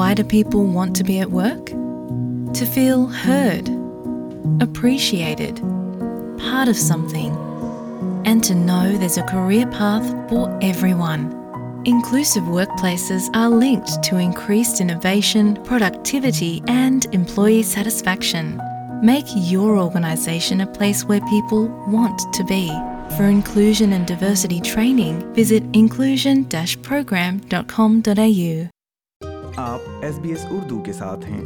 Why do people want to be at work? To feel heard, appreciated, part of something, and to know there's a career path for everyone. Inclusive workplaces are linked to increased innovation, productivity, and employee satisfaction. Make your organisation a place where people want to be. For inclusion and diversity training, visit inclusion-program.com.au. آپ S B S Urdu کے ساتھ ہیں۔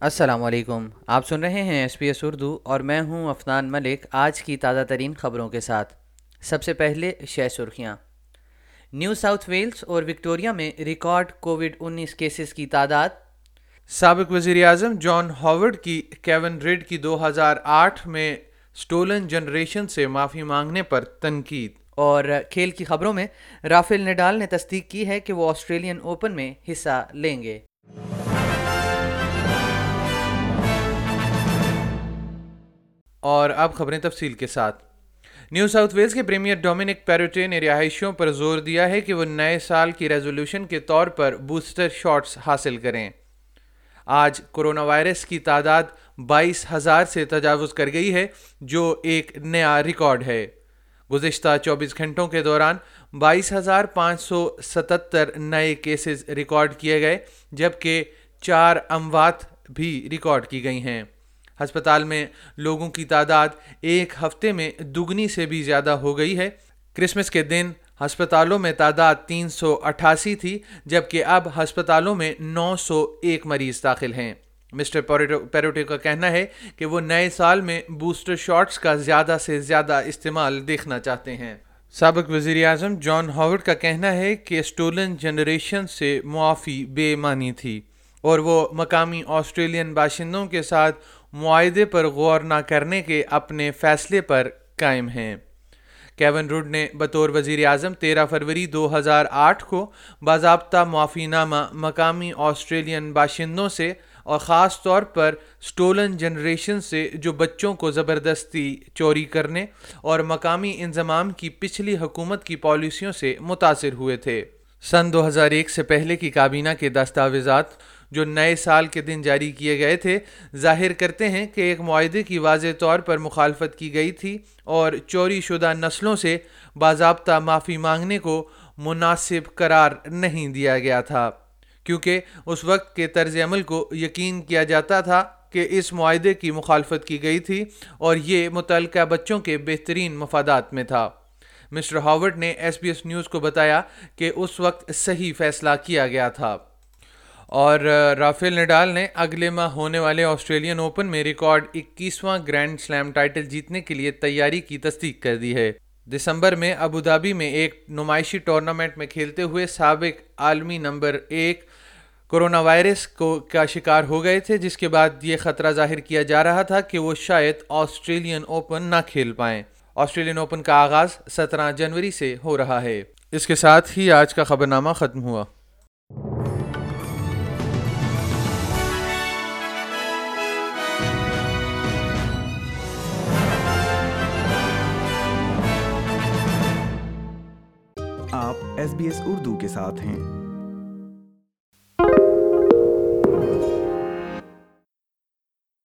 السلام علیکم۔ آپ سن رہے ہیں S P S Urdu اور میں ہوں افنان ملک آج کی تازہ ترین خبروں کے ساتھ۔ سب سے پہلے شہ سرخیاں۔ نیو ساؤتھ ویلز اور وکٹوریا میں ریکارڈ کووڈ انیس کیسز کی تعداد سابق وزیر اعظم جان ہاورڈ کی کیون ریڈ کی دو ہزار آٹھ میں سٹولن جنریشن سے معافی مانگنے پر تنقید۔ اور کھیل کی خبروں میں رافیل نڈال نے تصدیق کی ہے کہ وہ آسٹریلین اوپن میں حصہ لیں گے۔ اور اب خبریں تفصیل کے ساتھ۔ نیو ساؤتھ ویلز کے پریمیئر ڈومینک پیروٹے نے رہائشیوں پر زور دیا ہے کہ وہ نئے سال کی ریزولوشن کے طور پر بوسٹر شاٹس حاصل کریں۔ آج کرونا وائرس کی تعداد بائیس ہزار سے تجاوز کر گئی ہے، جو ایک نیا ریکارڈ ہے۔ گزشتہ چوبیس گھنٹوں کے دوران بائیس ہزار پانچ سو ستتر نئے کیسز ریکارڈ کیے گئے، جبکہ چار اموات بھی ریکارڈ کی گئی ہیں۔ ہسپتال میں لوگوں کی تعداد ایک ہفتے میں دگنی سے بھی زیادہ ہو گئی ہے۔ کرسمس کے دن ہسپتالوں میں تعداد تین سو اٹھاسی تھی، جبکہ اب ہسپتالوں میں نو سو ایک مریض داخل ہیں۔ مسٹر پیروٹے کا کہنا ہے کہ وہ نئے سال میں بوسٹر شاٹس کا زیادہ سے زیادہ استعمال دیکھنا چاہتے ہیں۔ سابق وزیر اعظم جان ہاورڈ کا کہنا ہے کہ سٹولن جنریشن سے معافی بے معنی تھی اور وہ مقامی آسٹریلین باشندوں کے ساتھ معاہدے پر غور نہ کرنے کے اپنے فیصلے پر قائم ہیں۔ کیون روڈ نے بطور وزیر اعظم تیرہ فروری دو ہزار آٹھ کو باضابطہ معافی نامہ مقامی آسٹریلین باشندوں سے اور خاص طور پر سٹولن جنریشن سے جو بچوں کو زبردستی چوری کرنے اور مقامی انضمام کی پچھلی حکومت کی پالیسیوں سے متاثر ہوئے تھے۔ سن دو ہزار ایک سے پہلے کی کابینہ کے دستاویزات جو نئے سال کے دن جاری کیے گئے تھے، ظاہر کرتے ہیں کہ ایک معاہدے کی واضح طور پر مخالفت کی گئی تھی اور چوری شدہ نسلوں سے باضابطہ معافی مانگنے کو مناسب قرار نہیں دیا گیا تھا۔ کیونکہ اس وقت کے طرز عمل کو یقین کیا جاتا تھا کہ اس معاہدے کی مخالفت کی گئی تھی اور یہ متعلقہ بچوں کے بہترین مفادات میں تھا۔ مسٹر ہاورڈ نے ایس بی ایس نیوز کو بتایا کہ اس وقت صحیح فیصلہ کیا گیا تھا۔ اور رافیل نڈال نے اگلے ماہ ہونے والے آسٹریلین اوپن میں ریکارڈ اکیسواں گرینڈ سلیم ٹائٹل جیتنے کے لیے تیاری کی تصدیق کر دی ہے۔ دسمبر میں ابودھابی میں ایک نمائشی ٹورنامنٹ میں کھیلتے ہوئے سابق عالمی نمبر ایک کرونا وائرس کو کا شکار ہو گئے تھے، جس کے بعد یہ خطرہ ظاہر کیا جا رہا تھا کہ وہ شاید آسٹریلین اوپن نہ کھیل پائیں۔ آسٹریلین اوپن کا آغاز سترہ جنوری سے ہو رہا ہے۔ اس کے ساتھ ہی آج کا خبرنامہ ختم ہوا۔ ایس بی ایس اردو کے ساتھ ہیں۔